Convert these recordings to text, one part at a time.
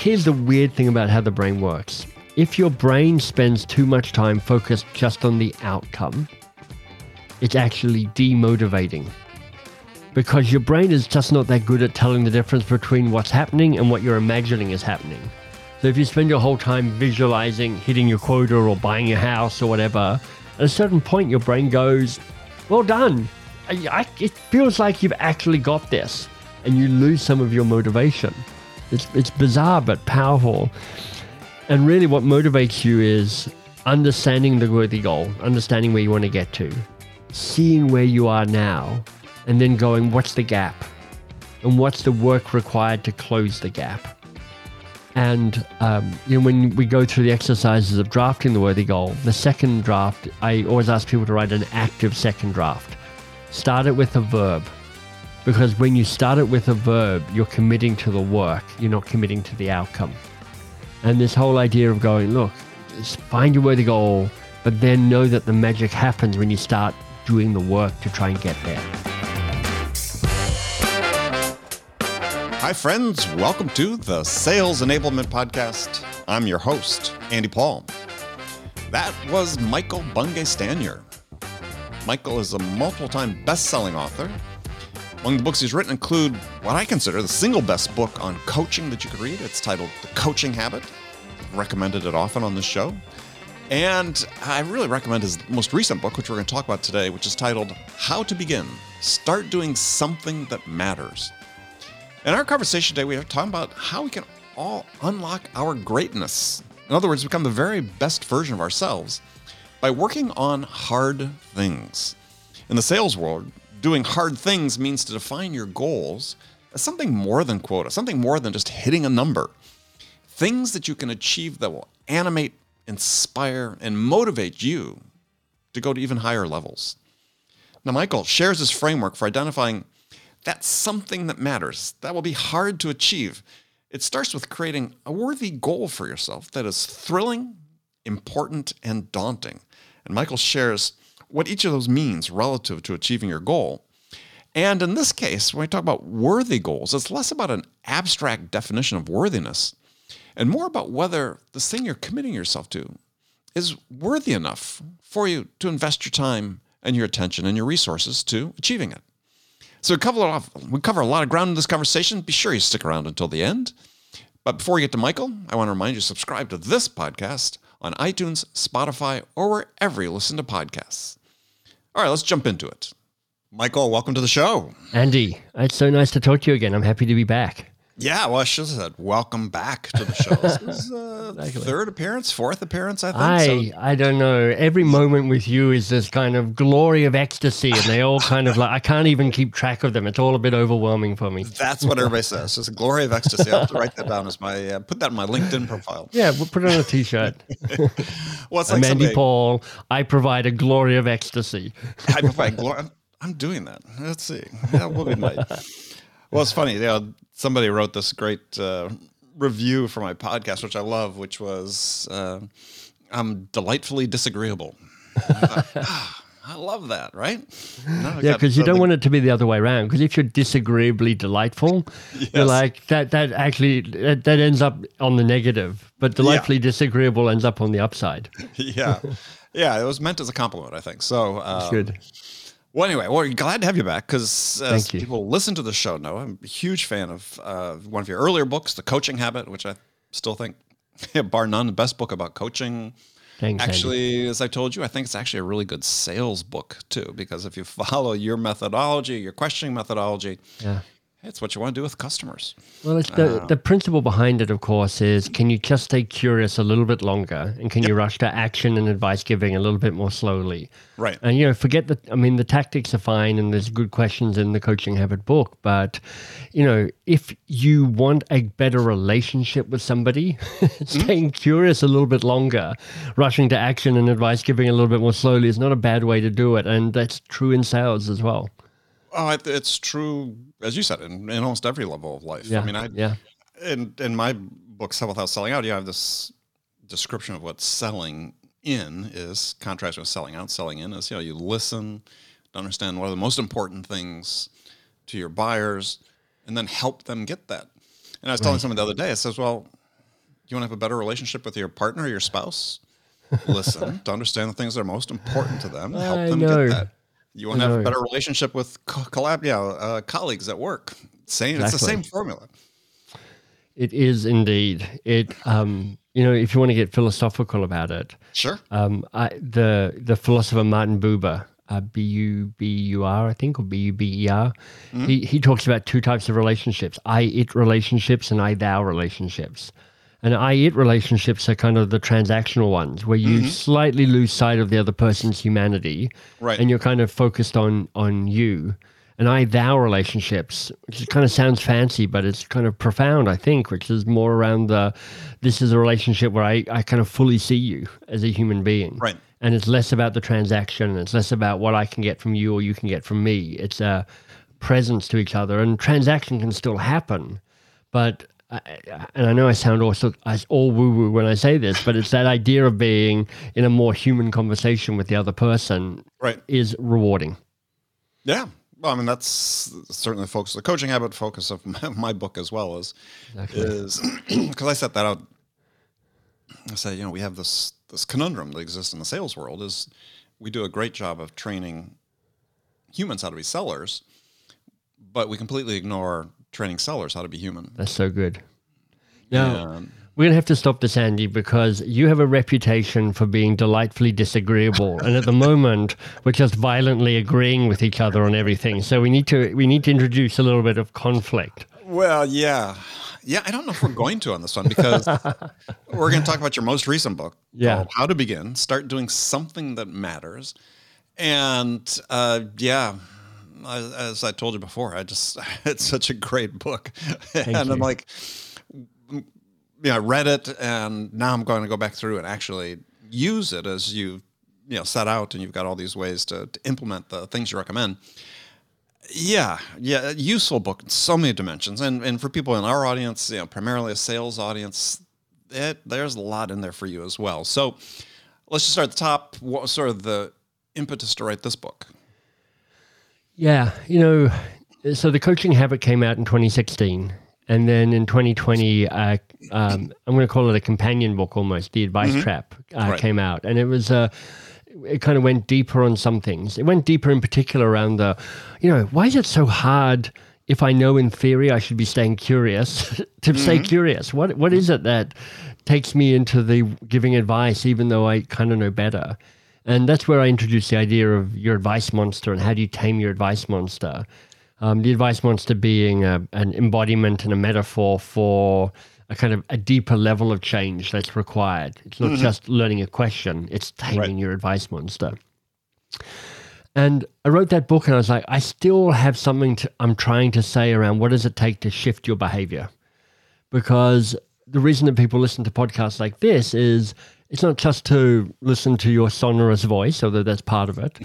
here's the weird thing about how the brain works. If your brain spends too much time focused just on the outcome, it's actually demotivating because your brain is just not that good at telling the difference between what's happening and what you're imagining is happening. So if you spend your whole time visualizing hitting your quota or buying your house or whatever, at a certain point your brain goes, "Well done." I, I, it feels like you've actually got this, and you lose some of your motivation. It's it's bizarre but powerful. And really, what motivates you is understanding the worthy goal, understanding where you want to get to, seeing where you are now, and then going, what's the gap? And what's the work required to close the gap? And um, you know, when we go through the exercises of drafting the worthy goal, the second draft, I always ask people to write an active second draft. Start it with a verb. Because when you start it with a verb, you're committing to the work, you're not committing to the outcome. And this whole idea of going, look, find your worthy goal, but then know that the magic happens when you start doing the work to try and get there. Hi, friends. Welcome to the Sales Enablement Podcast. I'm your host, Andy Paul. That was Michael Bungay Stanier. Michael is a multiple time best selling author. Among the books he's written include what I consider the single best book on coaching that you could read. It's titled The Coaching Habit. I've recommended it often on this show. And I really recommend his most recent book, which we're going to talk about today, which is titled How to Begin Start Doing Something That Matters. In our conversation today, we are talking about how we can all unlock our greatness. In other words, become the very best version of ourselves by working on hard things. In the sales world, doing hard things means to define your goals as something more than quota, something more than just hitting a number. Things that you can achieve that will animate, inspire, and motivate you to go to even higher levels. Now, Michael shares his framework for identifying that's something that matters. That will be hard to achieve. It starts with creating a worthy goal for yourself that is thrilling, important, and daunting. And Michael shares what each of those means relative to achieving your goal. And in this case, when we talk about worthy goals, it's less about an abstract definition of worthiness and more about whether the thing you're committing yourself to is worthy enough for you to invest your time and your attention and your resources to achieving it. So we cover, off, we cover a lot of ground in this conversation. Be sure you stick around until the end. But before we get to Michael, I want to remind you to subscribe to this podcast on iTunes, Spotify, or wherever you listen to podcasts. All right, let's jump into it. Michael, welcome to the show. Andy, it's so nice to talk to you again. I'm happy to be back. Yeah, well, I should have said welcome back to the show. This is uh, exactly. third appearance, fourth appearance, I think. I so. I don't know. Every moment with you is this kind of glory of ecstasy, and they all kind of like I can't even keep track of them. It's all a bit overwhelming for me. That's what everybody says. It's a glory of ecstasy. I have to write that down as my uh, put that in my LinkedIn profile. Yeah, we'll put it on a T-shirt. well, it's like I'm Andy Paul. I provide a glory of ecstasy. I provide glory. I'm doing that. Let's see. That will be nice. Well, it's funny. You know, somebody wrote this great uh, review for my podcast, which I love, which was uh, I'm delightfully disagreeable. I, ah, I love that, right? yeah, because you don't want it to be the other way around. Because if you're disagreeably delightful, yes. you're like that. That actually that, that, ends up on the negative, but delightfully yeah. disagreeable ends up on the upside. yeah, yeah. It was meant as a compliment, I think. So uh, good. Well, anyway, well, glad to have you back because as people listen to the show know, I'm a huge fan of uh, one of your earlier books, The Coaching Habit, which I still think, bar none, the best book about coaching. Thanks, actually, Andy. as I told you, I think it's actually a really good sales book too, because if you follow your methodology, your questioning methodology, yeah. It's what you want to do with customers. Well, it's the, uh, the principle behind it, of course, is can you just stay curious a little bit longer and can yep. you rush to action and advice giving a little bit more slowly? Right. And, you know, forget that, I mean, the tactics are fine and there's good questions in the Coaching Habit book. But, you know, if you want a better relationship with somebody, staying mm-hmm. curious a little bit longer, rushing to action and advice giving a little bit more slowly is not a bad way to do it. And that's true in sales as well. Oh, it's true, as you said, in, in almost every level of life. Yeah, I mean, I yeah. In in my book, Sell Without Selling Out, you have this description of what selling in is. Contrast with selling out. Selling in is you know you listen, to understand what are the most important things to your buyers, and then help them get that. And I was telling someone the other day, I says, well, You want to have a better relationship with your partner or your spouse? Listen to understand the things that are most important to them. Help I them know. get that. You want to have a better relationship with co- collab, yeah, uh, colleagues at work. Same, it's the same formula. It is indeed. It um, you know, if you want to get philosophical about it, Sure. um, I, the the philosopher Martin Buber, uh, B U B U R, I think, or B U B E R, he he talks about two types of relationships: I it relationships and I thou relationships. And I it relationships are kind of the transactional ones where you mm-hmm. slightly lose sight of the other person's humanity, Right. And you're kind of focused on on you. And I thou relationships, which kind of sounds fancy, but it's kind of profound, I think, which is more around the this is a relationship where I, I kind of fully see you as a human being. Right. And it's less about the transaction, and it's less about what I can get from you or you can get from me. It's a presence to each other, and transaction can still happen. But, and I know I sound as all woo woo when I say this, but it's that idea of being in a more human conversation with the other person Right. is rewarding. Yeah. Well, I mean, that's certainly the focus the coaching habit, focus of my, my book as well is, Exactly. is because I set that out. I say, you know, we have this this conundrum that exists in the sales world is we do a great job of training humans how to be sellers, but we completely ignore training sellers how to be human. That's so good. Now, And- we're going to have to stop this, Andy, because you have a reputation for being delightfully disagreeable. and at the moment, we're just violently agreeing with each other on everything. So we need to we need to introduce a little bit of conflict. Well, yeah. Yeah, I don't know if we're going to on this one because we're going to talk about your most recent book Yeah. How to Begin, Start Doing Something That Matters. And uh, yeah, as, I told you before, I just, it's such a great book. and I'm you. like, mm, yeah, I read it and now I'm going to go back through and actually use it as you, you know, set out and you've got all these ways to, to implement the things you recommend. Yeah, yeah, useful book in so many dimensions, and and for people in our audience, you know, primarily a sales audience, it, there's a lot in there for you as well. So, let's just start at the top. What was sort of the impetus to write this book? Yeah, you know, so the coaching habit came out in 2016, and then in 2020, uh, um, I'm going to call it a companion book almost. The Advice Trap uh, Right. came out, and it was uh, it kind of went deeper on some things. It went deeper in particular around the, you know, why is it so hard? If I know in theory I should be staying curious, to stay curious. What what is it that takes me into the giving advice, even though I kind of know better? And that's where I introduced the idea of your advice monster and how do you tame your advice monster. Um, the advice monster being a, an embodiment and a metaphor for a kind of a deeper level of change that's required. It's not just learning a question; it's taming Right. your advice monster. And I wrote that book, and I was like, I still have something to, I'm trying to say around what does it take to shift your behavior because the reason that people listen to podcasts like this is it's not just to listen to your sonorous voice, although that's part of it.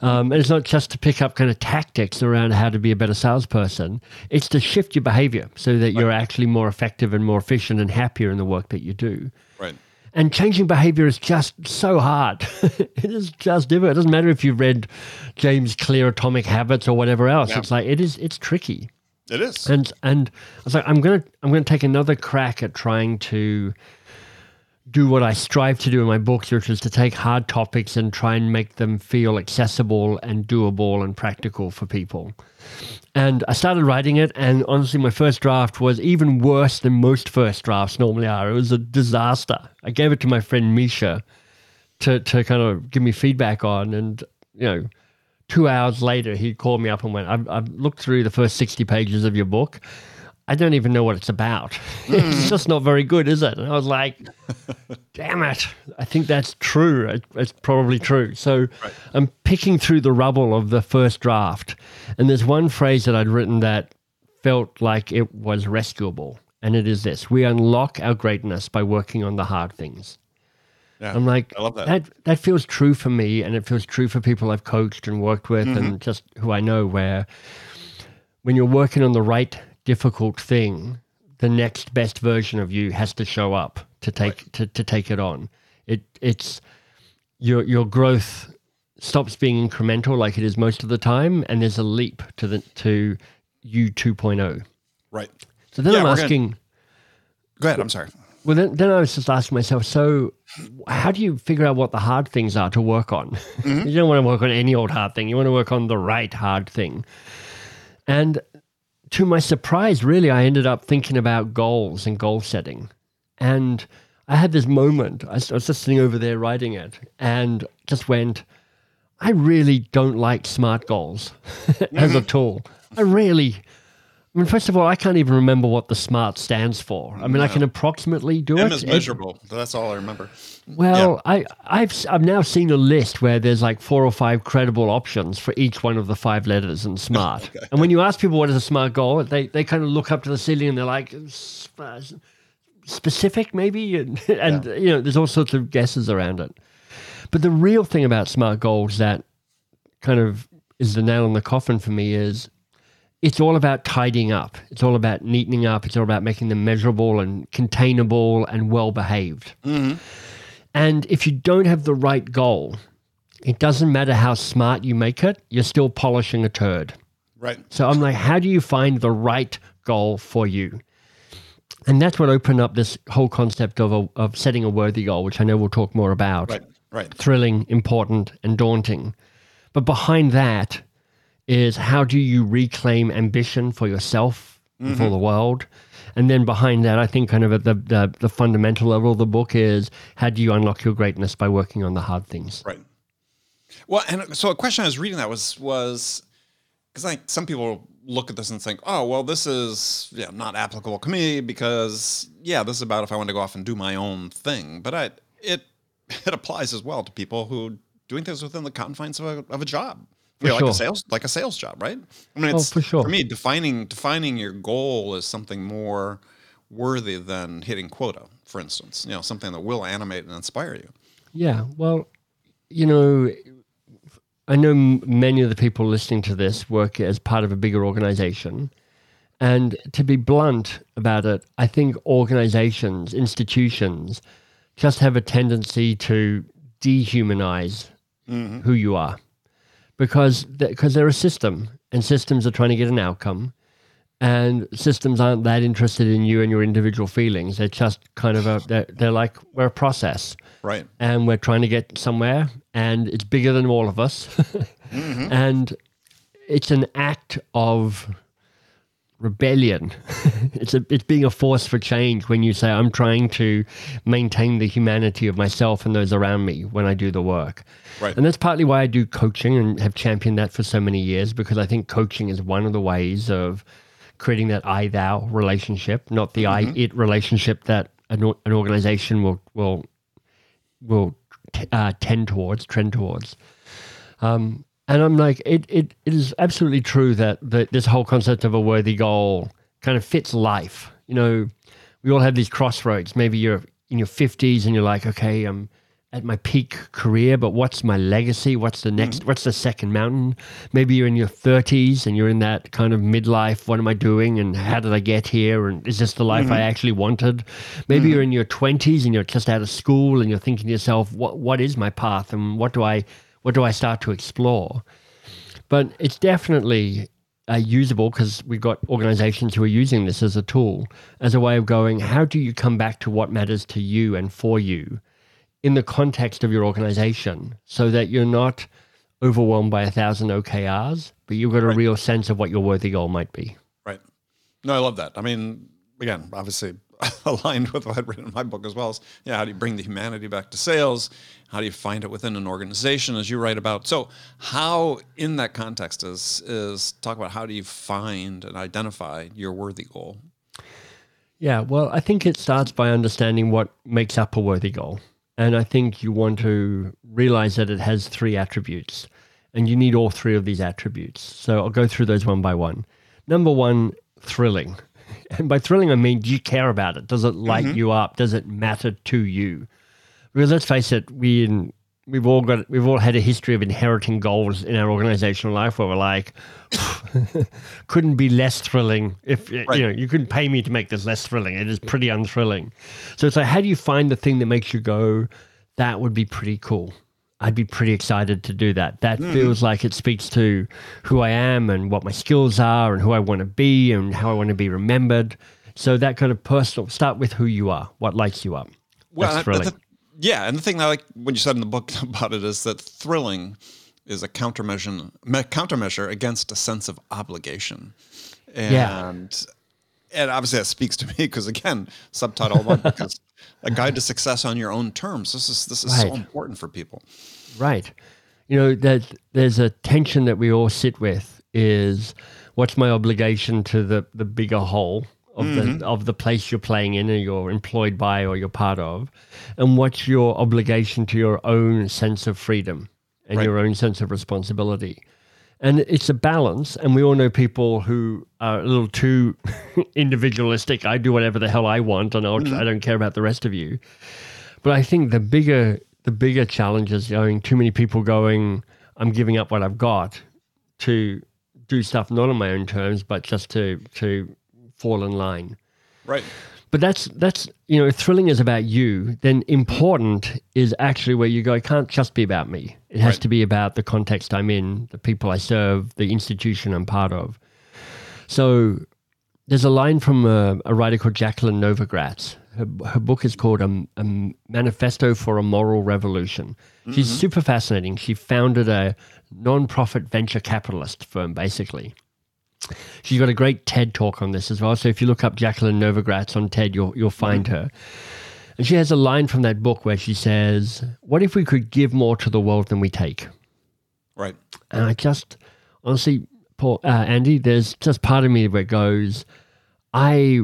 Um, and it's not just to pick up kind of tactics around how to be a better salesperson. It's to shift your behavior so that you're actually more effective and more efficient and happier in the work that you do. Right. And changing behavior is just so hard. it is just difficult. It doesn't matter if you've read James Clear Atomic Habits or whatever else. Yeah. It's like it is. It's tricky. It is. And and I was like, I'm gonna I'm gonna take another crack at trying to do what I strive to do in my books, which is to take hard topics and try and make them feel accessible and doable and practical for people. And I started writing it, and honestly, my first draft was even worse than most first drafts normally are. It was a disaster. I gave it to my friend Misha to to kind of give me feedback on, and you know, two hours later, he called me up and went, I've, I've looked through the first 60 pages of your book. I don't even know what it's about. it's hmm. just not very good, is it? And I was like, damn it. I think that's true. It- It's probably true. So I'm picking through the rubble of the first draft. And there's one phrase that I'd written that felt like it was rescuable. And it is this We unlock our greatness by working on the hard things. Yeah. I'm like, I love that. that that feels true for me, and it feels true for people I've coached and worked with, mm-hmm. and just who I know. Where when you're working on the right difficult thing, the next best version of you has to show up to take to, to take it on. It it's your your growth stops being incremental like it is most of the time, and there's a leap to the to you 2.0. right. So then Yeah, I'm we're gonna- asking. Go ahead. I'm sorry. well, then, then I was just asking myself, so how do you figure out what the hard things are to work on? Mm-hmm. you don't want to work on any old hard thing. You want to work on the right hard thing. And to my surprise, really, I ended up thinking about goals and goal setting. And I had this moment. I was just sitting over there writing it and just went, I really don't like smart goals as a mm-hmm. tool. I really, I mean, first of all, I can't even remember what the SMART stands for. I mean, no. I can approximately do M it. is measurable. It, That's all I remember. Well, yeah. I, I've I've now seen a list where there's like four or five credible options for each one of the five letters in SMART. okay. And when you ask people what is a SMART goal, they they kind of look up to the ceiling and they're like specific, maybe, and, and yeah. you know, there's all sorts of guesses around it. But the real thing about SMART goals that kind of is the nail in the coffin for me is it's all about tidying up. It's all about neatening up. It's all about making them measurable and containable and well behaved. Mm-hmm. And if you don't have the right goal, it doesn't matter how smart you make it, you're still polishing a turd. Right. So I'm like, how do you find the right goal for you? And that's what opened up this whole concept of, a, of setting a worthy goal, which I know we'll talk more about. Right, right. Thrilling, important, and daunting. But behind that, is how do you reclaim ambition for yourself mm-hmm. for the world? And then behind that i think kind of at the, the, the fundamental level of the book is how do you unlock your greatness by working on the hard things? Right. Well and so a question i was reading that was was because like some people look at this and think oh well this is yeah not applicable to me because yeah this is about if i want to go off and do my own thing. But i it it applies as well to people who doing things within the confines of a, of a job yeah, sure. like a sales like a sales job, right? I mean, it's oh, for, sure. for me defining defining your goal is something more worthy than hitting quota, for instance. You know, something that will animate and inspire you. Yeah, well, you know, I know many of the people listening to this work as part of a bigger organization. And to be blunt about it, I think organizations, institutions, just have a tendency to dehumanize mm-hmm. who you are because because they're a system and systems are trying to get an outcome and systems aren't that interested in you and your individual feelings. They're just kind of a they're, they're like we're a process. Right. And we're trying to get somewhere and it's bigger than all of us. Mm-hmm. and it's an act of rebellion. it's a, it's being a force for change when you say I'm trying to maintain the humanity of myself and those around me when I do the work. Right. And that's partly why I do coaching and have championed that for so many years because I think coaching is one of the ways of creating that I thou relationship, not the mm-hmm. I it relationship that an, an organization will will will t- uh, tend towards, trend towards. Um, and I'm like, it, it, it is absolutely true that, that this whole concept of a worthy goal kind of fits life. You know, we all have these crossroads. Maybe you're in your 50s and you're like, okay, I'm at my peak career, but what's my legacy? What's the next? Mm-hmm. What's the second mountain? Maybe you're in your 30s and you're in that kind of midlife. What am I doing? And how did I get here? And is this the life mm-hmm. I actually wanted? Maybe mm-hmm. you're in your 20s and you're just out of school and you're thinking to yourself, what, what is my path? And what do I what do I start to explore? But it's definitely uh, usable because we've got organizations who are using this as a tool, as a way of going, how do you come back to what matters to you and for you in the context of your organization so that you're not overwhelmed by a thousand OKRs, but you've got a right. real sense of what your worthy goal might be. Right. No, I love that. I mean, again, obviously aligned with what I'd written in my book as well. Is, yeah, how do you bring the humanity back to sales? How do you find it within an organization, as you write about? So, how in that context is is talk about how do you find and identify your worthy goal? Yeah, well, I think it starts by understanding what makes up a worthy goal, and I think you want to realize that it has three attributes, and you need all three of these attributes. So I'll go through those one by one. Number one, thrilling and by thrilling, I mean, do you care about it? Does it light mm-hmm. you up? Does it matter to you? Because let's face it, we in, we've all got we've all had a history of inheriting goals in our organizational life where we're like, couldn't be less thrilling if right. you know you couldn't pay me to make this less thrilling. It is pretty unthrilling. So it's like, how do you find the thing that makes you go, that would be pretty cool? I'd be pretty excited to do that. That mm. feels like it speaks to who I am and what my skills are and who I want to be and how I want to be remembered. So that kind of personal, start with who you are, what lights you up. Well, That's thrilling. the- yeah, and the thing I like when you said in the book about it is that thrilling is a countermeasure countermeasure against a sense of obligation. And Yeah. and obviously that speaks to me because again, subtitle one is a guide to success on your own terms. This is this is so important for people. Right. You know, that there's a tension that we all sit with is what's my obligation to the, the bigger whole of the mm-hmm. of the place you're playing in or you're employed by or you're part of, and what's your obligation to your own sense of freedom and Right. your own sense of responsibility. And it's a balance, and we all know people who are a little too individualistic. I do whatever the hell I want, and I'll, mm-hmm. I don't care about the rest of you. But I think the bigger the bigger challenge is going too many people going, I'm giving up what I've got to do stuff not on my own terms, but just to to fall in line. Right. But that's that's you know, thrilling is about you. Then important is actually where you go. It can't just be about me. It has Right. to be about the context I'm in, the people I serve, the institution I'm part of. So there's a line from a, a writer called Jacqueline Novogratz. Her, her book is called a, a Manifesto for a Moral Revolution. She's mm-hmm. super fascinating. She founded a non-profit venture capitalist firm, basically. She's got a great TED talk on this as well. So if you look up Jacqueline Novogratz on TED, you'll you'll find mm-hmm. her. And she has a line from that book where she says, "What if we could give more to the world than we take?" Right. And I just, honestly, Paul, uh, Andy, there's just part of me where it goes, I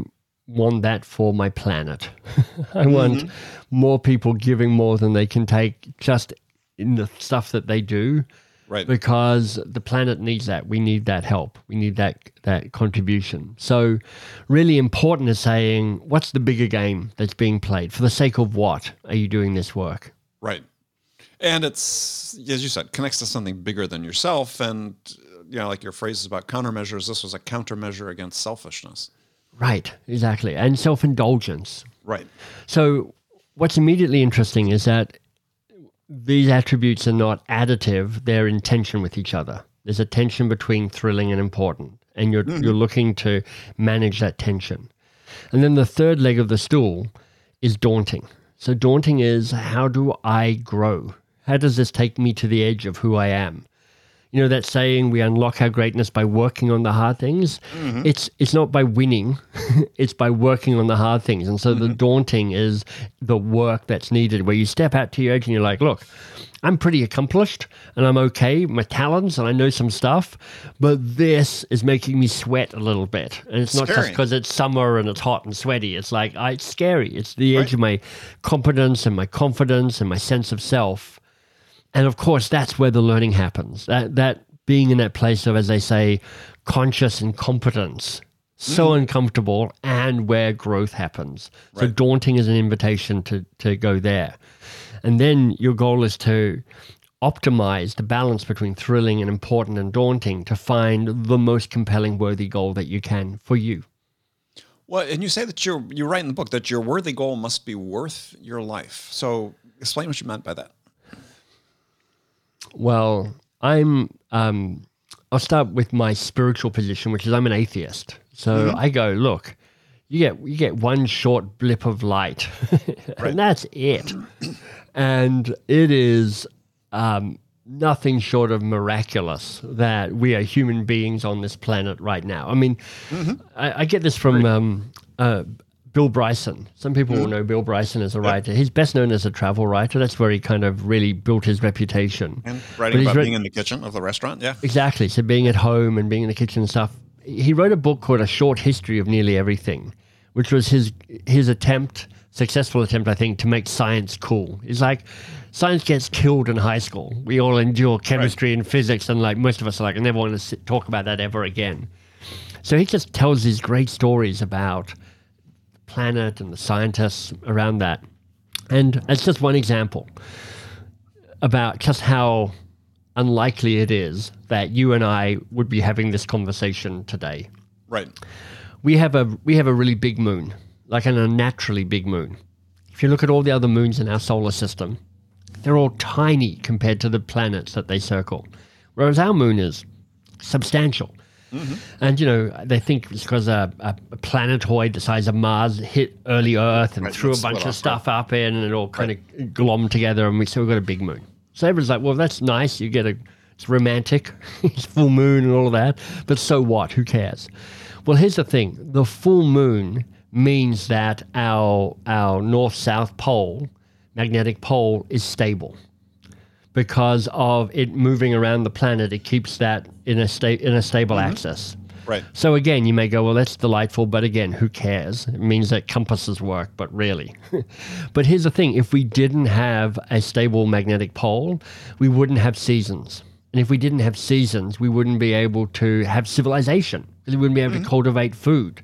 want that for my planet. I want mm-hmm. more people giving more than they can take just in the stuff that they do Right. because the planet needs that. We need that help. We need that that contribution. So, really important is saying, what's the bigger game that's being played? For the sake of what are you doing this work? Right. And it's, as you said, connects to something bigger than yourself. And, you know, like your phrases about countermeasures, this was a countermeasure against selfishness. Right, exactly, and self indulgence. Right. So, what's immediately interesting is that these attributes are not additive, they're in tension with each other. There's a tension between thrilling and important, and you're, hmm. you're looking to manage that tension. And then the third leg of the stool is daunting. So, daunting is how do I grow? How does this take me to the edge of who I am? You know that saying, we unlock our greatness by working on the hard things. Mm-hmm. It's it's not by winning, it's by working on the hard things. And so the mm-hmm. daunting is the work that's needed, where you step out to your edge and you're like, look, I'm pretty accomplished and I'm okay, my talents, and I know some stuff, but this is making me sweat a little bit. And it's not just because it's summer and it's hot and sweaty. It's like I, it's scary. It's the edge of my competence and my confidence and my sense of self. And of course, that's where the learning happens. That that being in that place of, as they say, conscious incompetence, so mm. uncomfortable, and where growth happens. So daunting is an invitation to to go there, and then your goal is to optimize the balance between thrilling and important and daunting to find the most compelling, worthy goal that you can for you. Well, and you say that you're, you write in the book that your worthy goal must be worth your life. So explain what you meant by that. Well, I'm. Um, I'll start with my spiritual position, which is I'm an atheist. So I go, look, you get you get one short blip of light, and that's it. and it is um, nothing short of miraculous that we are human beings on this planet right now. I mean, I, I get this from um, uh, Bill Bryson. Some people will hmm. know Bill Bryson as a writer. He's best known as a travel writer. That's where he kind of really built his reputation. And writing about writ- being in the kitchen of the restaurant. Yeah. Exactly. So being at home and being in the kitchen and stuff. He wrote a book called A Short History of Nearly Everything, which was his his attempt, successful attempt, I think, to make science cool. It's like science gets killed in high school. We all endure chemistry and physics, and like most of us are like, I never want to sit, talk about that ever again. So he just tells these great stories about planet and the scientists around that. And it's just one example about just how unlikely it is that you and I would be having this conversation today. Right. We have a we have a really big moon, like an unnaturally big moon. If you look at all the other moons in our solar system, they're all tiny compared to the planets that they circle. Whereas our moon is substantial. Mm-hmm. And, you know, they think it's because a, a, planetoid the size of Mars hit early Earth and Right, threw a bunch of stuff up in and it all kind of glommed together and we still got a big moon. So everyone's like, well, that's nice. You get a, it's romantic, it's full moon and all of that. But so what? Who cares? Well, here's the thing the full moon means that our, our north south pole, magnetic pole, is stable because of it moving around the planet. It keeps that in a sta- in a stable mm-hmm. axis. Right. So again, you may go, well, that's delightful, but again, who cares? It means that compasses work, but really. but here's the thing: if we didn't have a stable magnetic pole, we wouldn't have seasons. And if we didn't have seasons, we wouldn't be able to have civilization because we wouldn't be able to mm-hmm. cultivate food.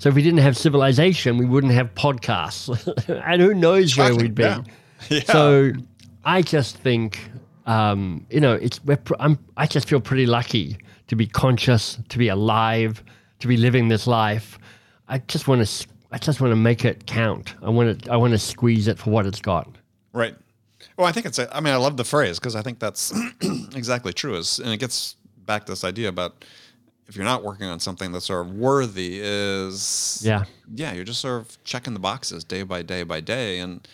So if we didn't have civilization, we wouldn't have podcasts. and who knows where we'd be. yeah. Yeah. So I just think, um, you know, it's we're, pr- I'm, I just feel pretty lucky to be conscious, to be alive, to be living this life. I just want to, I just want to make it count. I want to, I want to squeeze it for what it's got. Right. Well, I think it's. A, I mean, I love the phrase because I think that's exactly true. Is and it gets back to this idea about if you're not working on something that's sort of worthy, is Yeah. yeah, you're just sort of checking the boxes day by day by day, and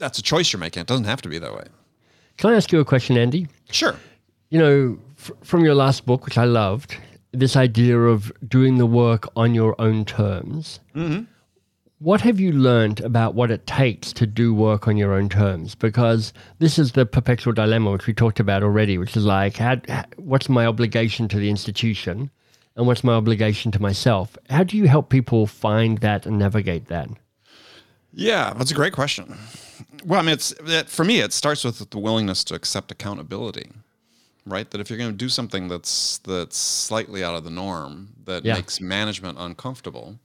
that's a choice you're making. It doesn't have to be that way. Can I ask you a question, Andy? Sure. You know, f- from your last book, which I loved, this idea of doing the work on your own terms. Mm-hmm. What have you learned about what it takes to do work on your own terms? Because this is the perpetual dilemma, which we talked about already, which is like, how, what's my obligation to the institution and what's my obligation to myself? How do you help people find that and navigate that? Yeah, that's a great question. Well, I mean, it's it, for me. It starts with the willingness to accept accountability, right? That if you're going to do something that's that's slightly out of the norm, that Yeah. makes management uncomfortable,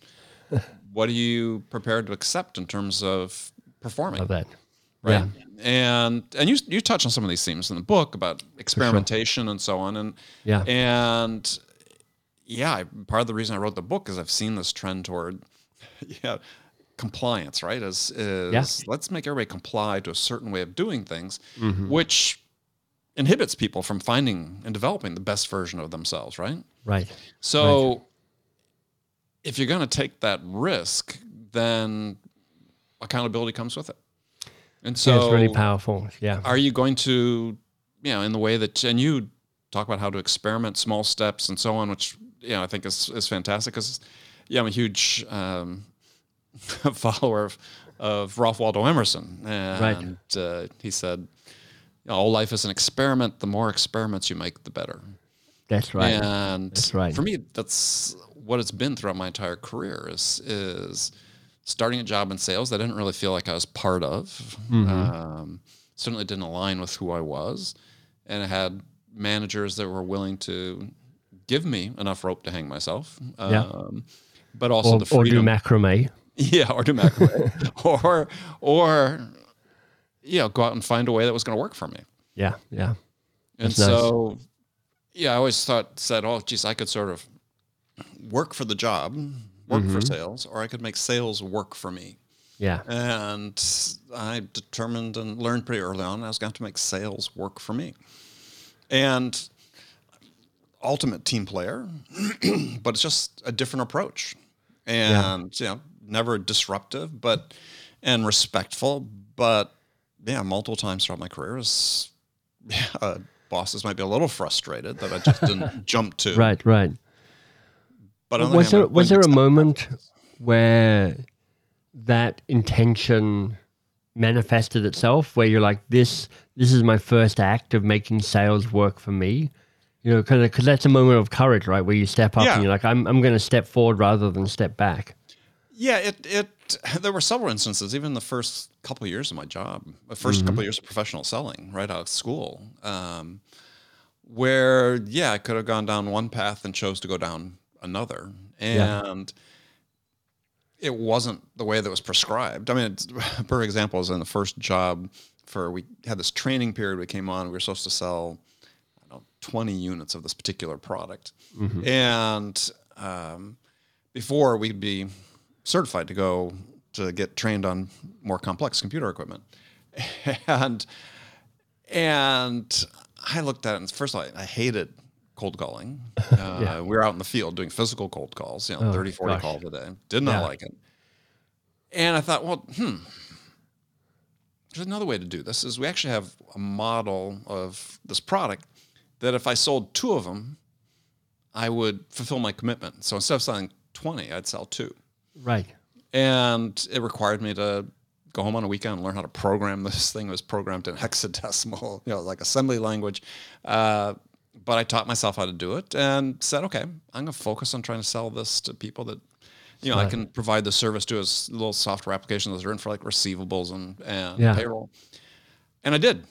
what are you prepared to accept in terms of performing? Of that. right? And and you you touch on some of these themes in the book about experimentation and so on, and Yeah. and yeah, part of the reason I wrote the book is I've seen this trend toward yeah compliance, right? Is is Yeah. let's make everybody comply to a certain way of doing things, Mm-hmm. which inhibits people from finding and developing the best version of themselves, right? Right. So if you're going to take that risk, then accountability comes with it. And so yeah, it's really powerful. Yeah. are you going to, you know, in the way that, and you talk about how to experiment small steps and so on, which, you know, I think is, is fantastic because, yeah, I'm a huge um, follower of, of Ralph Waldo Emerson. And uh, he said, all life is an experiment. The more experiments you make, the better. That's right. And That's right. for me, that's what it's been throughout my entire career is is starting a job in sales that I didn't really feel like I was part of. Mm-hmm. Um, certainly didn't align with who I was, and I had managers that were willing to give me enough rope to hang myself. Yeah. Um, but also Or, the or do macrame. yeah, or do macrame, or or you know, go out and find a way that was going to work for me. Yeah. Yeah. And That's nice. so, yeah, I always thought, said, oh, geez, I could sort of work for the job, work Mm-hmm. for sales, or I could make sales work for me. Yeah. And I determined and learned pretty early on I was going to have to make sales work for me. And ultimate team player, but it's just a different approach. And, you know, never disruptive, but, and respectful, but yeah, multiple times throughout my career is, yeah, uh, bosses might be a little frustrated that I just didn't jump to. Right. Right. But the was there was there a moment where that intention manifested itself where you're like this this is my first act of making sales work for me you know because because that's a moment of courage right where you step up Yeah. and you're like i'm, I'm going to step forward rather than step back Yeah, it it there were several instances, even the first couple of years of my job, the 1st couple of years of professional selling, right out of school, um, where yeah, I could have gone down one path and chose to go down another, Yeah. and it wasn't the way that was prescribed. I mean, it's, a perfect example is in the first job for we had this training period. We came on, we were supposed to sell I don't know, 20 units of this particular product. And um, before we'd be certified to go to get trained on more complex computer equipment. And and I looked at it and first of all, I hated cold calling. Uh, Yeah. We were out in the field doing physical cold calls, you know, Oh, 30, 40 gosh. calls a day. Did not Yeah. like it. And I thought, well, hmm, there's another way to do this is we actually have a model of this product that if I sold two of them, I would fulfill my commitment. So instead of selling 20, I'd sell two. Right. And it required me to go home on a weekend and learn how to program this thing. It was programmed in hexadecimal, you know, like assembly language. Uh, but I taught myself how to do it and said, okay, I'm going to focus on trying to sell this to people that, you know, I can provide the service to as little software applications that are in for like receivables and, and Yeah. payroll. And I did.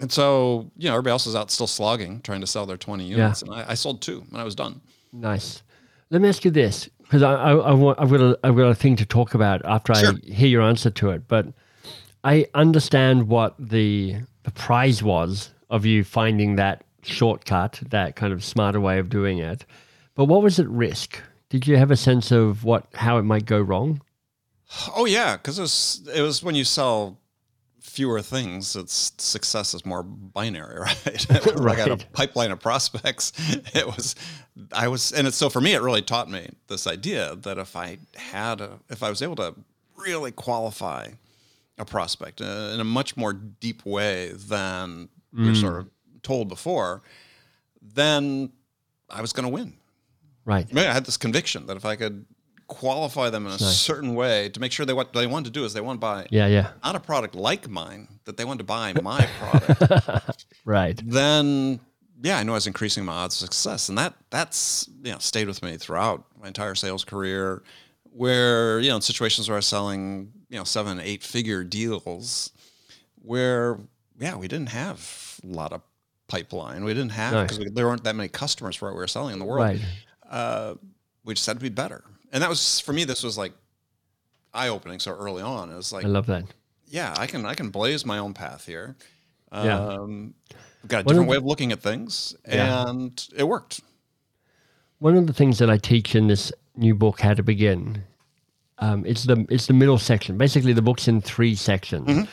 And so, you know, everybody else is out still slogging, trying to sell their 20 units. And I, I sold two and I was done. Nice. Let me ask you this, because I, I, I want, I've got a, I've got a thing to talk about after Sure. I hear your answer to it. But I understand what the the prize was of you finding that shortcut, that kind of smarter way of doing it. But what was at risk? Did you have a sense of what how it might go wrong? Oh yeah, because it was it was when you sell fewer things, it's success is more binary, right? like I got a pipeline of prospects. It was I was and it's so for me it really taught me this idea that if I had a if I was able to really qualify a prospect uh, in a much more deep way than you're sort of told before, then I was going to win. Right. I, mean, I had this conviction that if I could qualify them in a nice. certain way to make sure they what they wanted to do is they want to buy Yeah. Yeah. not a product like mine, that they want to buy my product, Right. then yeah, I know I was increasing my odds of success, and that that's you know stayed with me throughout my entire sales career. Where you know in situations where I was selling you know seven eight figure deals, where yeah we didn't have a lot of pipeline, we didn't have because there weren't that many customers for what we were selling in the world Right. uh, we just had to be better. And that was for me. This was like eye opening. So early on, it was like, I love that. yeah, I can I can blaze my own path here. Um, Yeah. I've got a different the- way of looking at things, Yeah. and it worked. One of the things that I teach in this new book, How to Begin, um, it's the it's the middle section. Basically, the book's in three sections.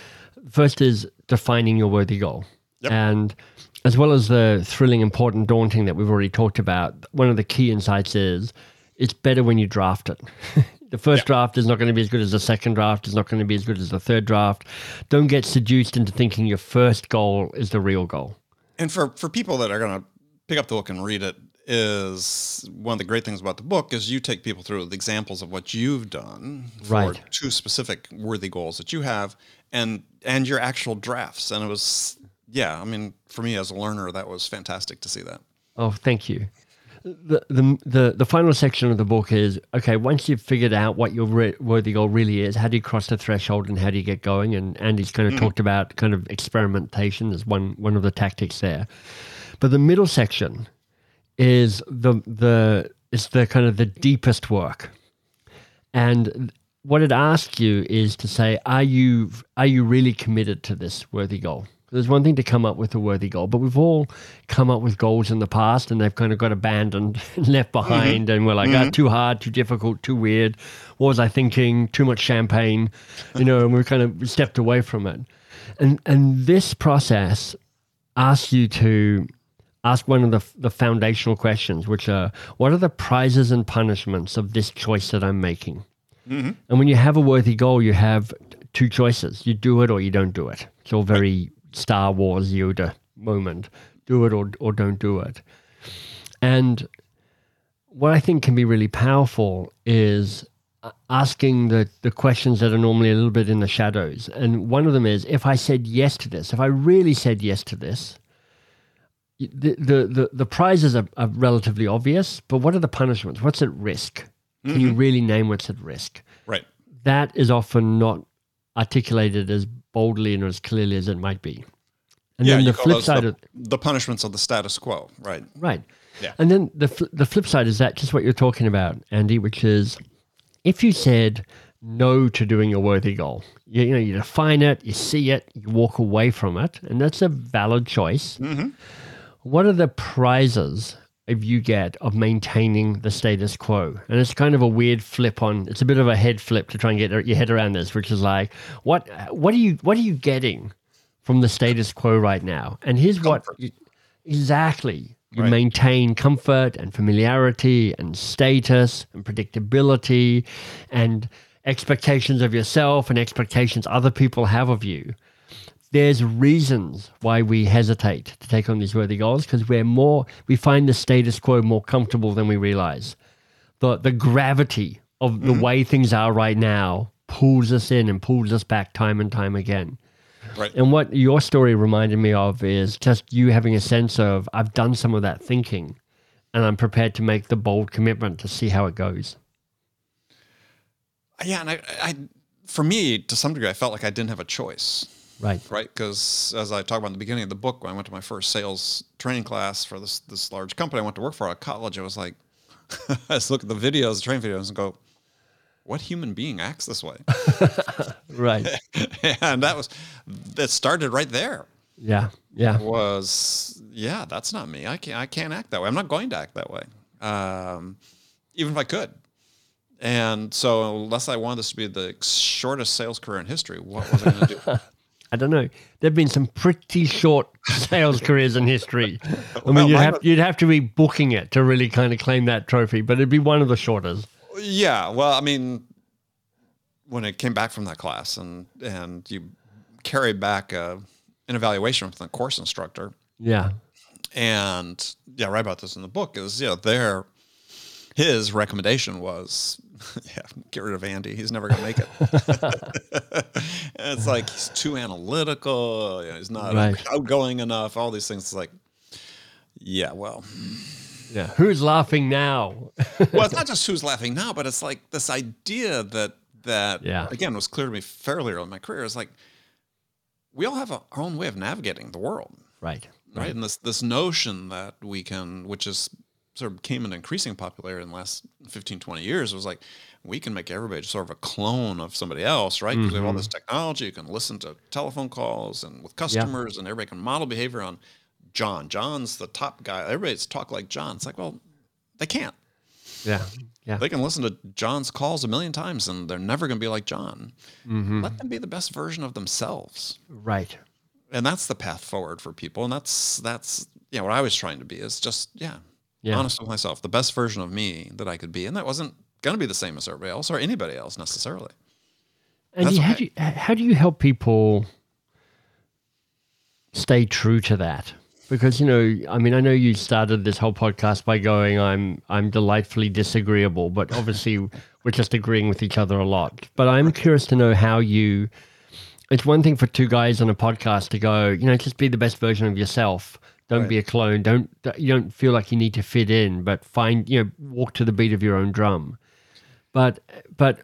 First is defining your worthy goal, Yep. and as well as the thrilling, important, daunting that we've already talked about. One of the key insights is it's better when you draft it. the first draft is not going to be as good as the second draft. It's not going to be as good as the third draft. Don't get seduced into thinking your first goal is the real goal. And for for people that are going to pick up the book and read it, is one of the great things about the book is you take people through the examples of what you've done for Right. two specific worthy goals that you have, and and your actual drafts. And it was yeah, I mean, for me as a learner, that was fantastic to see that. Oh, thank you. The, the the the final section of the book is okay. Once you've figured out what your re- worthy goal really is, how do you cross the threshold and how do you get going? And Andy's kind of mm. talked about kind of experimentation as one one of the tactics there. But the middle section is the the is the kind of the deepest work, and what it asks you is to say, are you are you really committed to this worthy goal? There's one thing to come up with a worthy goal, but we've all come up with goals in the past and they've kind of got abandoned, left mm-hmm. behind, and we're like, ah, mm-hmm. too hard, too difficult, too weird. What was I thinking? Too much champagne, you know, and we kind of stepped away from it. And and this process asks you to ask one of the the foundational questions, which are, what are the prizes and punishments of this choice that I'm making? Mm-hmm. And when you have a worthy goal, you have two choices: you do it or you don't do it. It's all very Star Wars Yoda moment: do it or or don't do it. And what I think can be really powerful is uh, asking the the questions that are normally a little bit in the shadows. And one of them is, if I said yes to this, if I really said yes to this, the the the, the prizes are, are relatively obvious, but what are the punishments? What's at risk? Can you really name what's at risk? Right. That is often not articulated as boldly and as clearly as it might be. And yeah, then the flip side the, of the punishments of the status quo, right? Right. Yeah. And then the the flip side is that just what you're talking about, Andy, which is if you said no to doing a worthy goal, you, you know, you define it, you see it, you walk away from it, and that's a valid choice. Mm-hmm. What are the prizes if you get of maintaining the status quo? And it's kind of a weird flip on. It's a bit of a head flip to try and get your head around this, which is like, what what are you what are you getting from the status quo right now? And here's what you- exactly You Right. maintain comfort and familiarity and status and predictability and expectations of yourself and expectations other people have of you. There's reasons why we hesitate to take on these worthy goals because we're more, we find the status quo more comfortable than we realize. The, the gravity of the mm-hmm. way things are right now pulls us in and pulls us back time and time again. Right. And what your story reminded me of is just you having a sense of I've done some of that thinking and I'm prepared to make the bold commitment to see how it goes. Yeah, and I, I, for me, to some degree, I felt like I didn't have a choice, Right. right? Because as I talked about in the beginning of the book, when I went to my first sales training class for this this large company I went to work for at college, I was like, I just look at the videos, the training videos, and go, "What human being acts this way?" Right. and that was that started right there. Yeah. Yeah. was yeah that's not me i can't i can't act that way i'm not going to act that way um, even if i could and so unless i wanted this to be the shortest sales career in history what was i going to do I don't know. There've been some pretty short sales careers in history. I mean, Well, you'd have, you'd have to be booking it to really kind of claim that trophy, but it'd be one of the shortest. yeah well i mean when it came back from that class and and you carried back a, an evaluation from the course instructor Yeah. and yeah, I write about this in the book. Is you know their his recommendation was yeah, get rid of Andy. He's never gonna make it. it's like he's too analytical. You know, he's not Right. outgoing enough. All these things. It's like yeah, well, Yeah. Who's laughing now? well, it's not just who's laughing now, but it's like this idea that that Yeah. again was clear to me fairly early in my career. Is like we all have a, our own way of navigating the world. right. right? And this this notion that we can, which is sort of came into increasing popularity in the last 15, 20 years, It was like we can make everybody sort of a clone of somebody else, right? Because we have all this technology, you can listen to telephone calls and with customers, and everybody can model behavior on John. John's the top guy. Everybody's talk like John. It's like, well, they can't. Yeah. Yeah. They can listen to John's calls a million times, and they're never going to be like John. Mm-hmm. Let them be the best version of themselves Right. and that's the path forward for people and that's that's you know what i was trying to be is just yeah, Yeah. honest with myself the best version of me that i could be and that wasn't going to be the same as everybody else or anybody else necessarily And you, how, do you, how do you help people stay true to that? Because you know, I mean, I know you started this whole podcast by going, "I'm I'm delightfully disagreeable," but obviously we're just agreeing with each other a lot. But I'm curious to know how you. It's one thing for two guys on a podcast to go, you know, just be the best version of yourself. Don't Right. be a clone. Don't you don't feel like you need to fit in, but find you know walk to the beat of your own drum. But but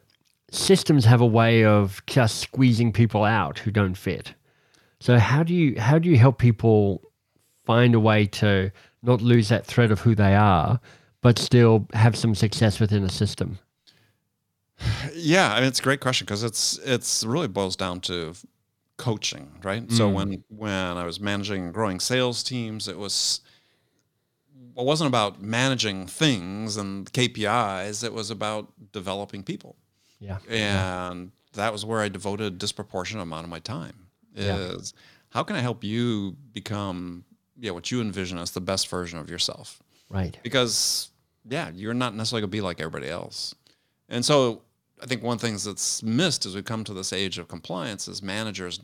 systems have a way of just squeezing people out who don't fit. So how do you how do you help people find a way to not lose that thread of who they are, but still have some success within a system? yeah i mean it's a great question because it's it's really boils down to coaching right so mm. when when i was managing and growing sales teams it was it wasn't about managing things and KPIs. It was about developing people. Yeah. and that was where I devoted a disproportionate amount of my time. Yeah. Is how can I help you become yeah what you envision as the best version of yourself? Right. Because yeah, you're not necessarily gonna be like everybody else. And so I think one of the things that's missed as we come to this age of compliance is managers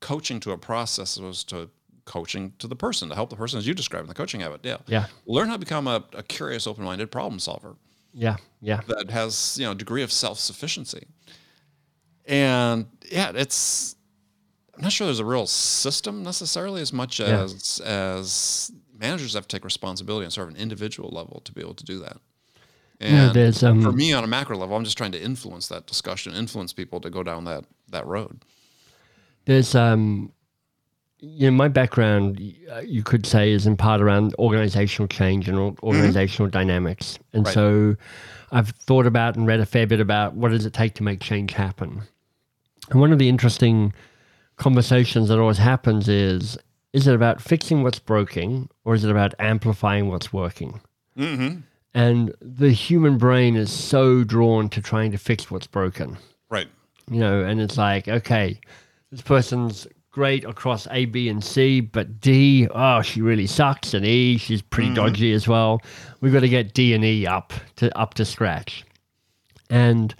coaching to a process as opposed to coaching to the person to help the person as you described in the coaching habit. Yeah. Yeah. Learn how to become a, a curious, open-minded problem solver Yeah. Yeah. that has you know a degree of self-sufficiency and yeah it's i'm not sure there's a real system necessarily as much Yeah. as as managers have to take responsibility on sort of an individual level to be able to do that and there's, um, for me on a macro level i'm just trying to influence that discussion influence people to go down that that road There's um you know my background uh, you could say is in part around organizational change and or- organizational dynamics. And Right. so I've thought about and read a fair bit about what does it take to make change happen. And one of the interesting conversations that always happens is is it about fixing what's broken or is it about amplifying what's working? mm-hmm. And the human brain is so drawn to trying to fix what's broken right you know, and it's like, okay, this person's great across A, B, and C, but D, oh, she really sucks, and E, she's pretty mm. dodgy as well. We've got to get D and E up to up to scratch, and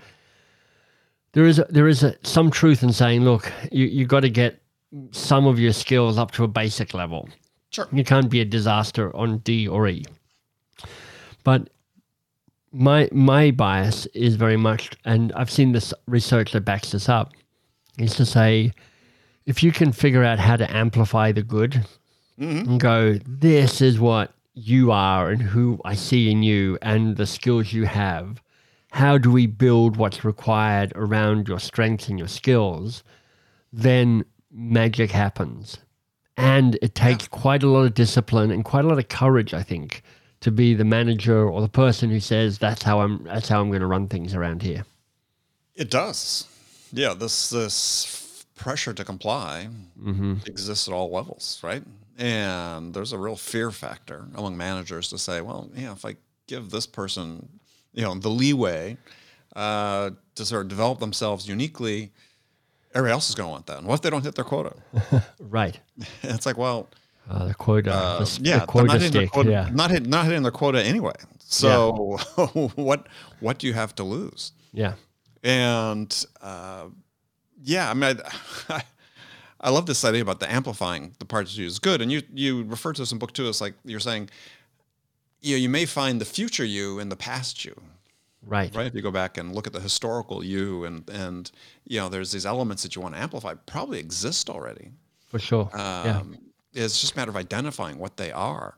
there is a, there is a, some truth in saying, look, you you got to get some of your skills up to a basic level. Sure. You can't be a disaster on D or E. But my my bias is very much, and I've seen this research that backs this up, is to say, if you can figure out how to amplify the good mm-hmm. and go, this is what you are and who I see in you and the skills you have. How do we build what's required around your strengths and your skills? Then magic happens. And it takes quite a lot of discipline and quite a lot of courage, I think, to be the manager or the person who says that's how I'm that's how I'm going to run things around here. It does. Yeah, this this pressure to comply exists at all levels, right? And there's a real fear factor among managers to say, well, yeah, if I give this person, you know, the leeway uh, to sort of develop themselves uniquely, everybody else is going to want that. And what if they don't hit their quota? Right. it's like, well, Uh, the quota, uh, the, the yeah, they're quota not hitting their quota, Yeah. not hit, not hitting their quota anyway. So what what do you have to lose? Yeah. And uh, yeah, I mean, I, I love this idea about the amplifying the parts you is good. And you you refer to this in book two as like you're saying, you know, you may find the future you in the past you, Right. right? If you go back and look at the historical you, and and you know, there's these elements that you want to amplify probably exist already. For sure. Um, yeah. It's just a matter of identifying what they are.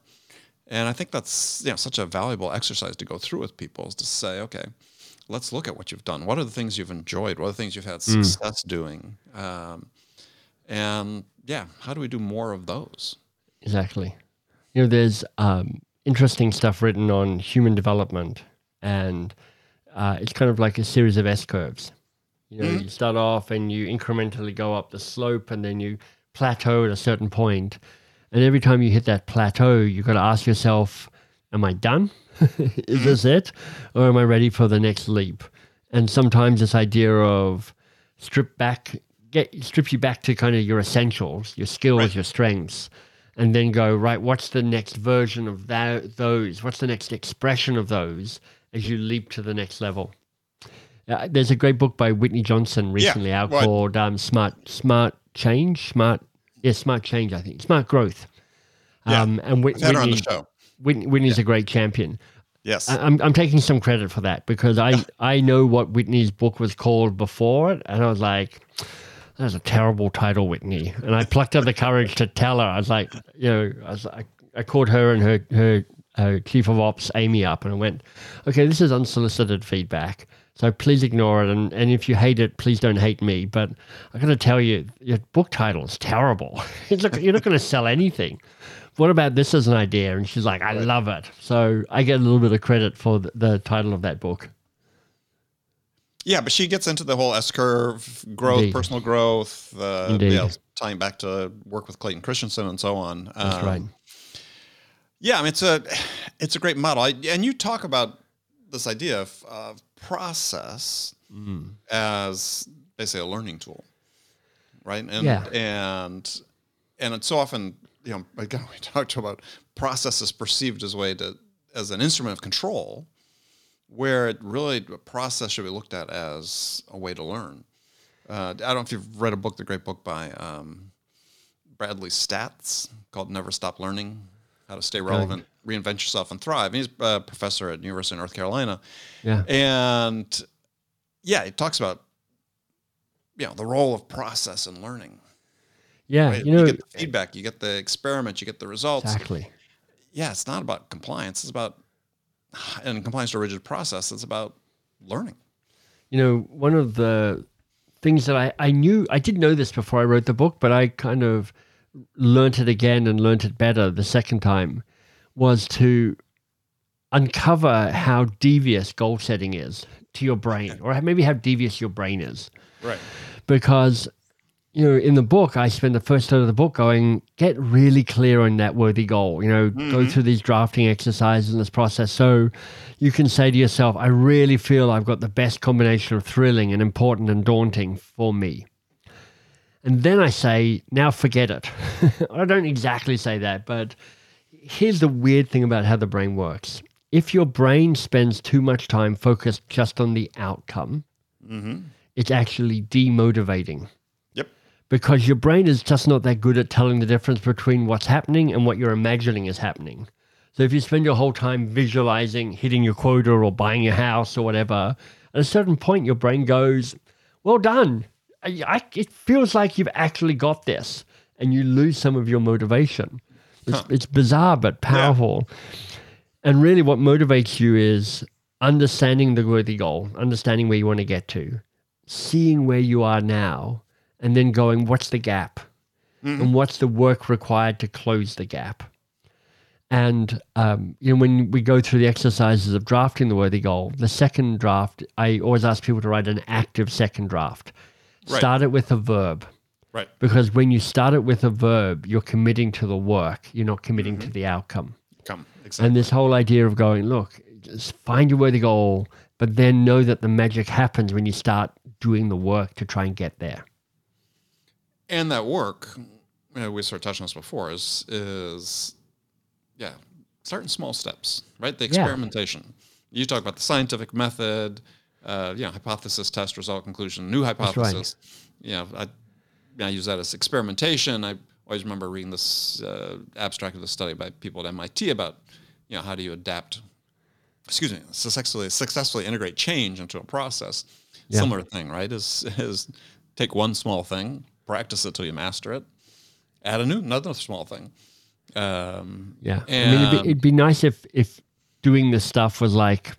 And I think that's you know such a valuable exercise to go through with people is to say, okay, let's look at what you've done. What are the things you've enjoyed? What are the things you've had success doing? Um, and yeah, how do we do more of those? Exactly. You know, there's um, interesting stuff written on human development, and uh, it's kind of like a series of S curves. You know, you start off and you incrementally go up the slope, and then you plateau at a certain point. And every time you hit that plateau, you've got to ask yourself, Am I done? Is this it? Or am I ready for the next leap? And sometimes this idea of strip back, get strip you back to kind of your essentials, your skills, your strengths, and then go right. What's the next version of that? Those. What's the next expression of those as you leap to the next level? Uh, there's a great book by Whitney Johnson recently out right. called um, "Smart Smart Change." Smart, yeah, Smart Change. I think Smart Growth. Yeah. Um, and Whit- I've had her on Whitney, the show. Whitney, Whitney's a great champion. Yes. I- I'm, I'm taking some credit for that because I, I know what Whitney's book was called before it, and I was like, that's a terrible title, Whitney. And I plucked up the courage to tell her. I was like, you know, I, was, I, I called her and her, her, her chief of ops, Amy, up, and I went, okay, this is unsolicited feedback. So please ignore it. And, and if you hate it, please don't hate me. But I got to tell you, your book title is terrible. You're not going to sell anything what about this as an idea? And she's like, I love it. So I get a little bit of credit for the, the title of that book. Yeah, but she gets into the whole S curve growth, Indeed. personal growth, uh, Indeed. yeah, tying back to work with Clayton Christensen and so on. That's Um, right. Yeah, I mean it's a it's a great model, I, and you talk about this idea of uh, process Mm. as basically a learning tool, right? And Yeah. and and it's so often you know again we talked about processes perceived as a way to as an instrument of control, where it really a process should be looked at as a way to learn. Uh, I don't know if you've read a book, the great book by um, Bradley Staats called "Never Stop Learning: How to Stay Relevant, Reinvent Yourself, and Thrive." And he's a professor at University of North Carolina, Yeah. and yeah, he talks about you know the role of process in learning. Yeah. Right? You know, get the feedback, you get the experiment, you get the results. exactly. Yeah, it's not about compliance. It's about and compliance to a rigid process. It's about learning. You know, one of the things that I, I knew, I did know this before I wrote the book, but I kind of learnt it again and learnt it better the second time was to uncover how devious goal setting is to your brain, or maybe how devious your brain is. Right. because you know in the book i spend the first third of the book going get really clear on that worthy goal you know go mm-hmm. through these drafting exercises and this process so you can say to yourself i really feel i've got the best combination of thrilling and important and daunting for me And then I say, now forget it. I don't exactly say that, but here's the weird thing about how the brain works. If your brain spends too much time focused just on the outcome, mm-hmm. it's actually demotivating. Because your brain is just not that good at telling the difference between what's happening and what you're imagining is happening. So if you spend your whole time visualizing hitting your quota or buying your house or whatever, at a certain point your brain goes, "Well done. I, I, it feels like you've actually got this," and you lose some of your motivation. It's, it's bizarre but powerful. And really, what motivates you is understanding the worthy goal, understanding where you want to get to, seeing where you are now, and then going, what's the gap? And what's the work required to close the gap? And um, you know, when we go through the exercises of drafting the worthy goal, the second draft, I always ask people to write an active second draft. Right. Start it with a verb Right. because when you start it with a verb, you're committing to the work. You're not committing to the outcome. Come. Exactly. And this whole idea of going, look, just find your worthy goal, but then know that the magic happens when you start doing the work to try and get there. And that work, you know, we sort of touched on this before, is is yeah, start in small steps, right? The Yeah. experimentation. You talk about the scientific method, uh, you know, hypothesis, test, result, conclusion, new right. hypothesis. You know, I, I use that as experimentation. I always remember reading this uh, abstract of the study by people at MIT about, you know, how do you adapt, excuse me, successfully successfully integrate change into a process. Yeah. Similar thing, right? Is is take one small thing, practice it till you master it, add a new another small thing. Um, Yeah. I mean, it'd be, it'd be nice if if doing this stuff was like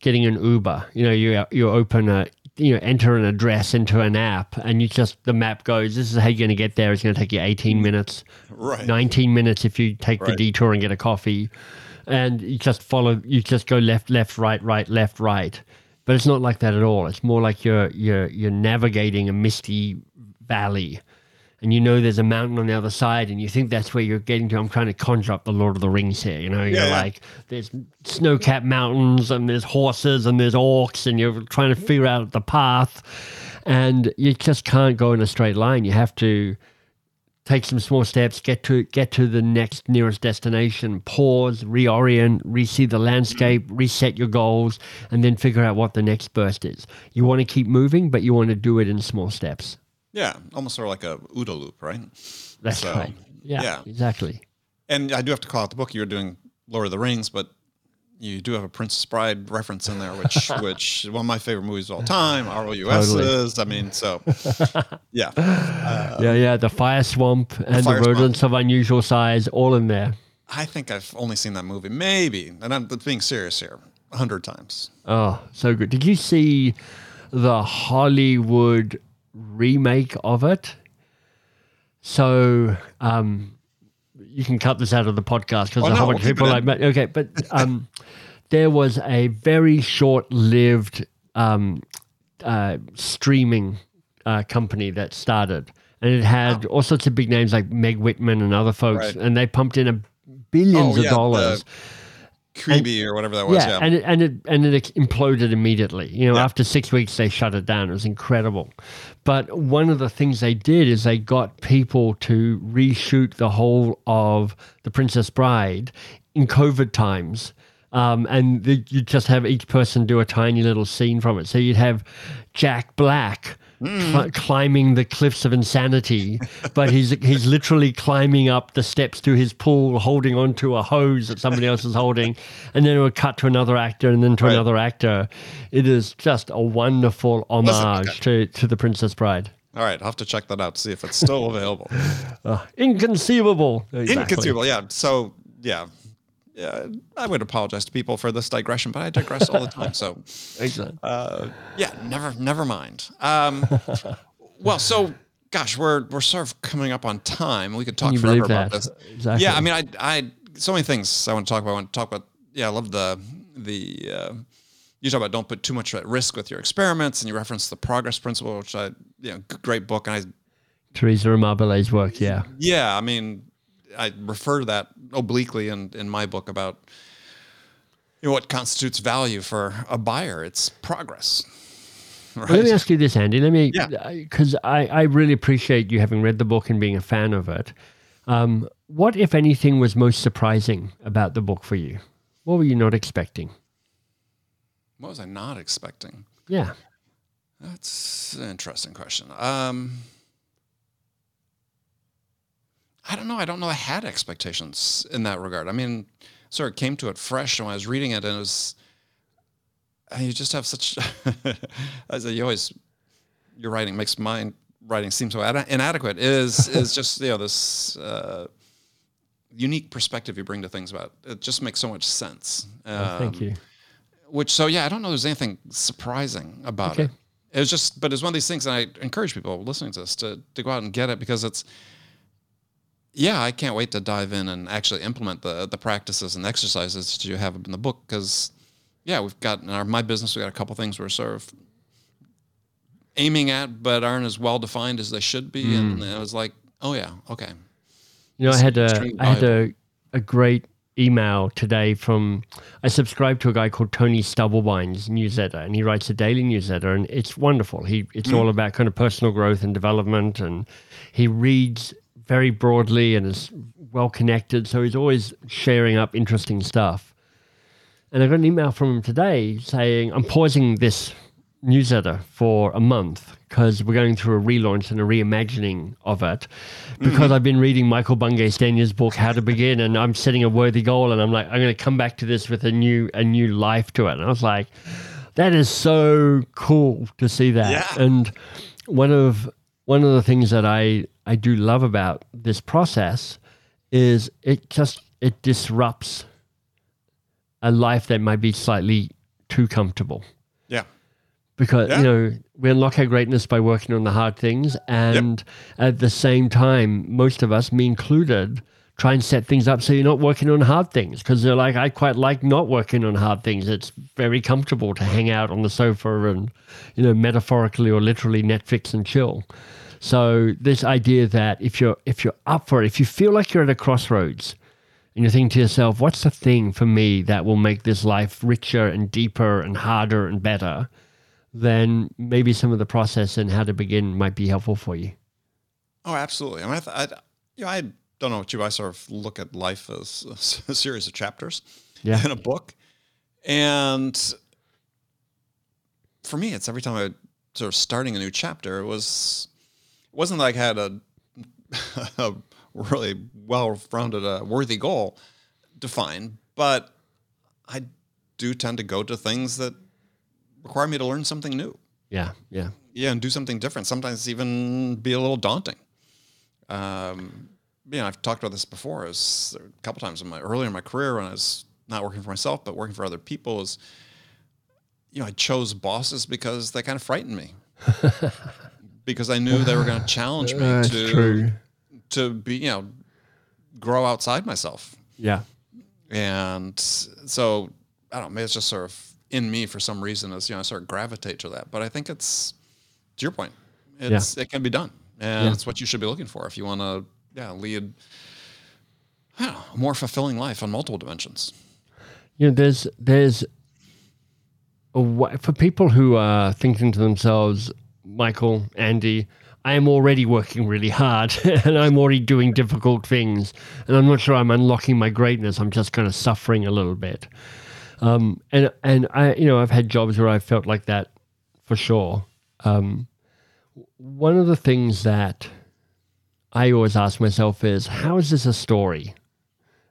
getting an Uber. You know, you you open a you know enter an address into an app, and you just the map goes. This is how you're going to get there. It's going to take you 18 minutes, right. 19 minutes if you take the detour and get a coffee, and you just follow. You just go left, left, right, right, left, right. But it's not like that at all. It's more like you're you're you're navigating a misty valley and you know there's a mountain on the other side, and you think that's where you're getting to. I'm trying to conjure up the Lord of the Rings here. You know, you're Yeah, yeah. like there's snow-capped mountains, and there's horses, and there's orcs, and you're trying to figure out the path, and you just can't go in a straight line. You have to take some small steps, get to get to the next nearest destination, pause, reorient, re-see the landscape, reset your goals, and then figure out what the next burst is. You want to keep moving, but you want to do it in small steps. Yeah, almost sort of like a OODA loop, right? That's So, right. Yeah, yeah. exactly. And I do have to call out the book. You were doing Lord of the Rings, but you do have a Princess Bride reference in there, which which one of my favorite movies of all time. ROUS Totally. is. I mean, so yeah, yeah, yeah. The fire swamp and the, swamp. rodents of unusual size, all in there. I think I've only seen that movie maybe, and I'm being serious here, a hundred times. Oh, so good. Did you see the Hollywood remake of it? So, um, you can cut this out of the podcast because Oh, a whole bunch of people like. Okay, but um, there was a very short-lived um, uh, streaming uh, company that started, and it had all sorts of big names like Meg Whitman and other folks, Right. and they pumped in a billions Oh, yeah, of dollars. Quibi or whatever that was. yeah, Yeah, and it, and it and it imploded immediately. You know, Yeah. after six weeks, they shut it down. It was incredible. But one of the things they did is they got people to reshoot the whole of the Princess Bride in COVID times. Um, and the, you just have each person do a tiny little scene from it. So you'd have Jack Black cli- climbing the cliffs of insanity, but he's he's literally climbing up the steps to his pool, holding onto a hose that somebody else is holding, and then it would cut to another actor and then to Right. another actor. It is just a wonderful homage to, to the Princess Bride. all right, I'll have to check that out to see if it's still available. Uh, inconceivable. Exactly. Inconceivable, yeah. So yeah, yeah. I would apologize to people for this digression, but I digress all the time. So Excellent. uh, yeah, never, never mind. Um, well, so gosh, we're we're sort of coming up on time. We could talk forever about that? this. Exactly. Yeah, I mean, I, I, so many things I want to talk about. I want to talk about. Yeah, I love the the. Uh, you talk about don't put too much at risk with your experiments, and you reference the progress principle, which I, you know, great book. And I, Teresa Amabile's work, yeah. yeah, I mean, I refer to that obliquely in in my book about you know what constitutes value for a buyer. It's progress. Well, let me ask you this, Andy. Let me, Yeah. because I, I really appreciate you having read the book and being a fan of it. Um, what, if anything, was most surprising about the book for you? What were you not expecting? What was I not expecting? Yeah. That's an interesting question. Um, I don't know. I don't know. I had expectations in that regard. I mean, sort of came to it fresh when I was reading it, and it was. You just have such. as you always, your writing makes my writing seem so ad- inadequate. Is is just you know this uh, unique perspective you bring to things about it. Just makes so much sense. Oh, thank Um, you. which so yeah, I don't know. There's anything surprising about Okay. it. It was just, but it's one of these things, and I encourage people listening to this to to go out and get it because it's. Yeah, I can't wait to dive in and actually implement the the practices and exercises that you have in the book because, yeah, we've got in our my business we got a couple things we're sort of aiming at, but aren't as well defined as they should be, Mm. and I was like, oh yeah, okay, You know, I had a I had a, a great email today from I subscribe to a guy called Tony Stubblebine's newsletter, and he writes a daily newsletter, and it's wonderful. He it's all about kind of personal growth and development, and he reads very broadly and is well connected, so he's always sharing up interesting stuff. And I got an email from him today saying I'm pausing this newsletter for a month because we're going through a relaunch and a reimagining of it. Because mm-hmm. I've been reading Michael Bungay Stanier's book How to Begin, and I'm setting a worthy goal, and I'm like, I'm going to come back to this with a new a new life to it. And I was like, that is so cool to see that. Yeah. And one of one of the things that I I do love about this process is it just it disrupts a life that might be slightly too comfortable. Yeah, because Yeah. you know we unlock our greatness by working on the hard things and at the same time most of us me included try and set things up so you're not working on hard things because they're like i quite like not working on hard things it's very comfortable to hang out on the sofa and you know metaphorically or literally netflix and chill so this idea that if you're if you're up for it if you feel like you're at a crossroads and you're thinking to yourself, what's the thing for me that will make this life richer and deeper and harder and better? Then maybe some of the process and how to begin might be helpful for you. Oh, absolutely. I mean, I, th- I, you know, I don't know what you. I sort of look at life as a series of chapters Yeah. in a book, and for me, it's every time I sort of starting a new chapter. It was it wasn't like I had a, a really well-rounded, uh, worthy goal defined, but I do tend to go to things that require me to learn something new Yeah. Yeah. yeah, and do something different. Sometimes even be a little daunting. Um, you know, I've talked about this before. Is a couple times in my earlier in my career when I was not working for myself but working for other people. Is you know, I chose bosses because they kind of frightened me. because I knew they were going to challenge me That's to true. to be, you know, grow outside myself. Yeah. And so I don't know, maybe it's just sort of in me for some reason as you know, I sort of gravitate to that. But I think it's to your point, it's it can be done. And Yeah. it's what you should be looking for if you want to yeah, lead know, a more fulfilling life on multiple dimensions. You know, there's there's a wa- for people who are thinking to themselves, Michael, Andy, I am already working really hard and I'm already doing difficult things, and I'm not sure I'm unlocking my greatness. I'm just kind of suffering a little bit. Um, and and I, you know, I've had jobs where I felt like that for sure. Um, one of the things that I always ask myself is, how is this a story?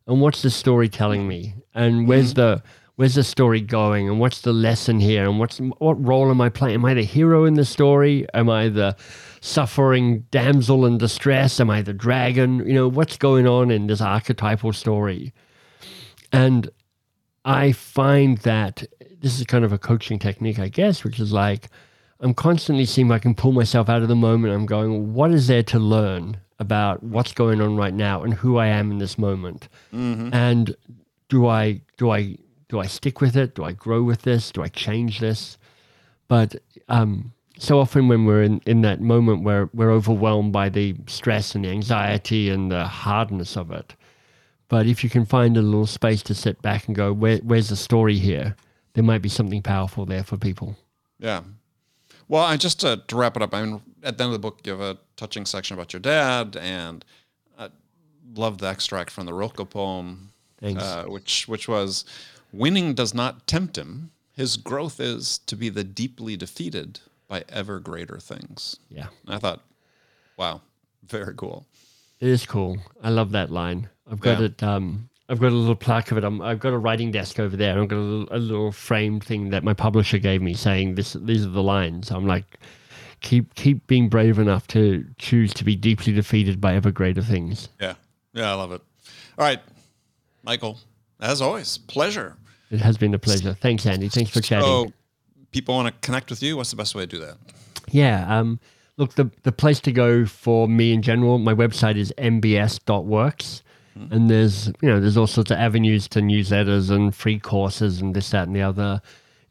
and what's the story telling me? And where's mm. the where's the story going? And what's the lesson here? And what's what role am i playing? Am i the hero in the story? Am i the suffering damsel in distress? Am i the dragon? You know what's going on in this archetypal story? And i find that this is kind of a coaching technique i guess which is like i'm constantly seeing if i can pull myself out of the moment. I'm going what is there to learn about what's going on right now and who i am in this moment and do I do I do I stick with it? Do I grow with this? Do I change this? But um, so often when we're in, in that moment where we're overwhelmed by the stress and the anxiety and the hardness of it. But if you can find a little space to sit back and go, Where, where's the story here? There might be something powerful there for people. Yeah. Well, I just to, to wrap it up. I mean, at the end of the book, you have a touching section about your dad, and I love the extract from the Rilke poem, Thanks. uh, which which was, "Winning does not tempt him. His growth is to be the deeply defeated by ever greater things." Yeah. And I thought, wow, very cool. It is cool. I love that line. I've got Yeah. it. Um, I've got a little plaque of it. I'm, I've got a writing desk over there. I've got a little, a little framed thing that my publisher gave me, saying this. These are the lines. I'm like, keep keep being brave enough to choose to be deeply defeated by ever greater things. Yeah, yeah, I love it. All right, Michael, as always, pleasure. It has been a pleasure. Thanks, Andy. Thanks for chatting. So, people want to connect with you. What's the best way to do that? Yeah. Um, look, the the place to go for me in general, my website is mbs.works. Mm-hmm. And there's you know there's all sorts of avenues to newsletters and free courses and this that and the other.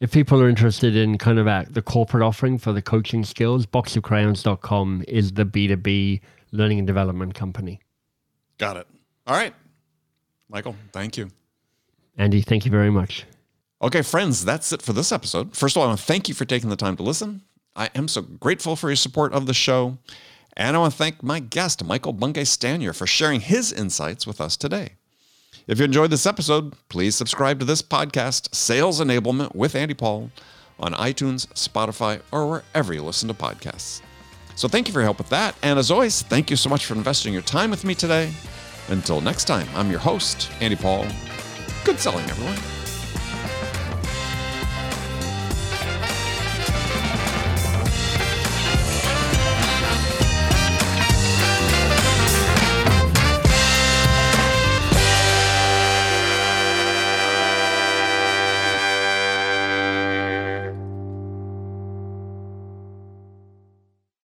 If people are interested in kind of our, the corporate offering for the coaching skills, boxofcrayons.com is the B2B learning and development company. Got it. All right, Michael, thank you. Andy, thank you very much. Okay, friends, that's it for this episode. First of all, I want to thank you for taking the time to listen. I am so grateful for your support of the show. And I want to thank my guest, Michael Bungay Stanier, for sharing his insights with us today. If you enjoyed this episode, please subscribe to this podcast, Sales Enablement with Andy Paul, on iTunes, Spotify, or wherever you listen to podcasts. So thank you for your help with that. And as always, thank you so much for investing your time with me today. Until next time, I'm your host, Andy Paul. Good selling, everyone.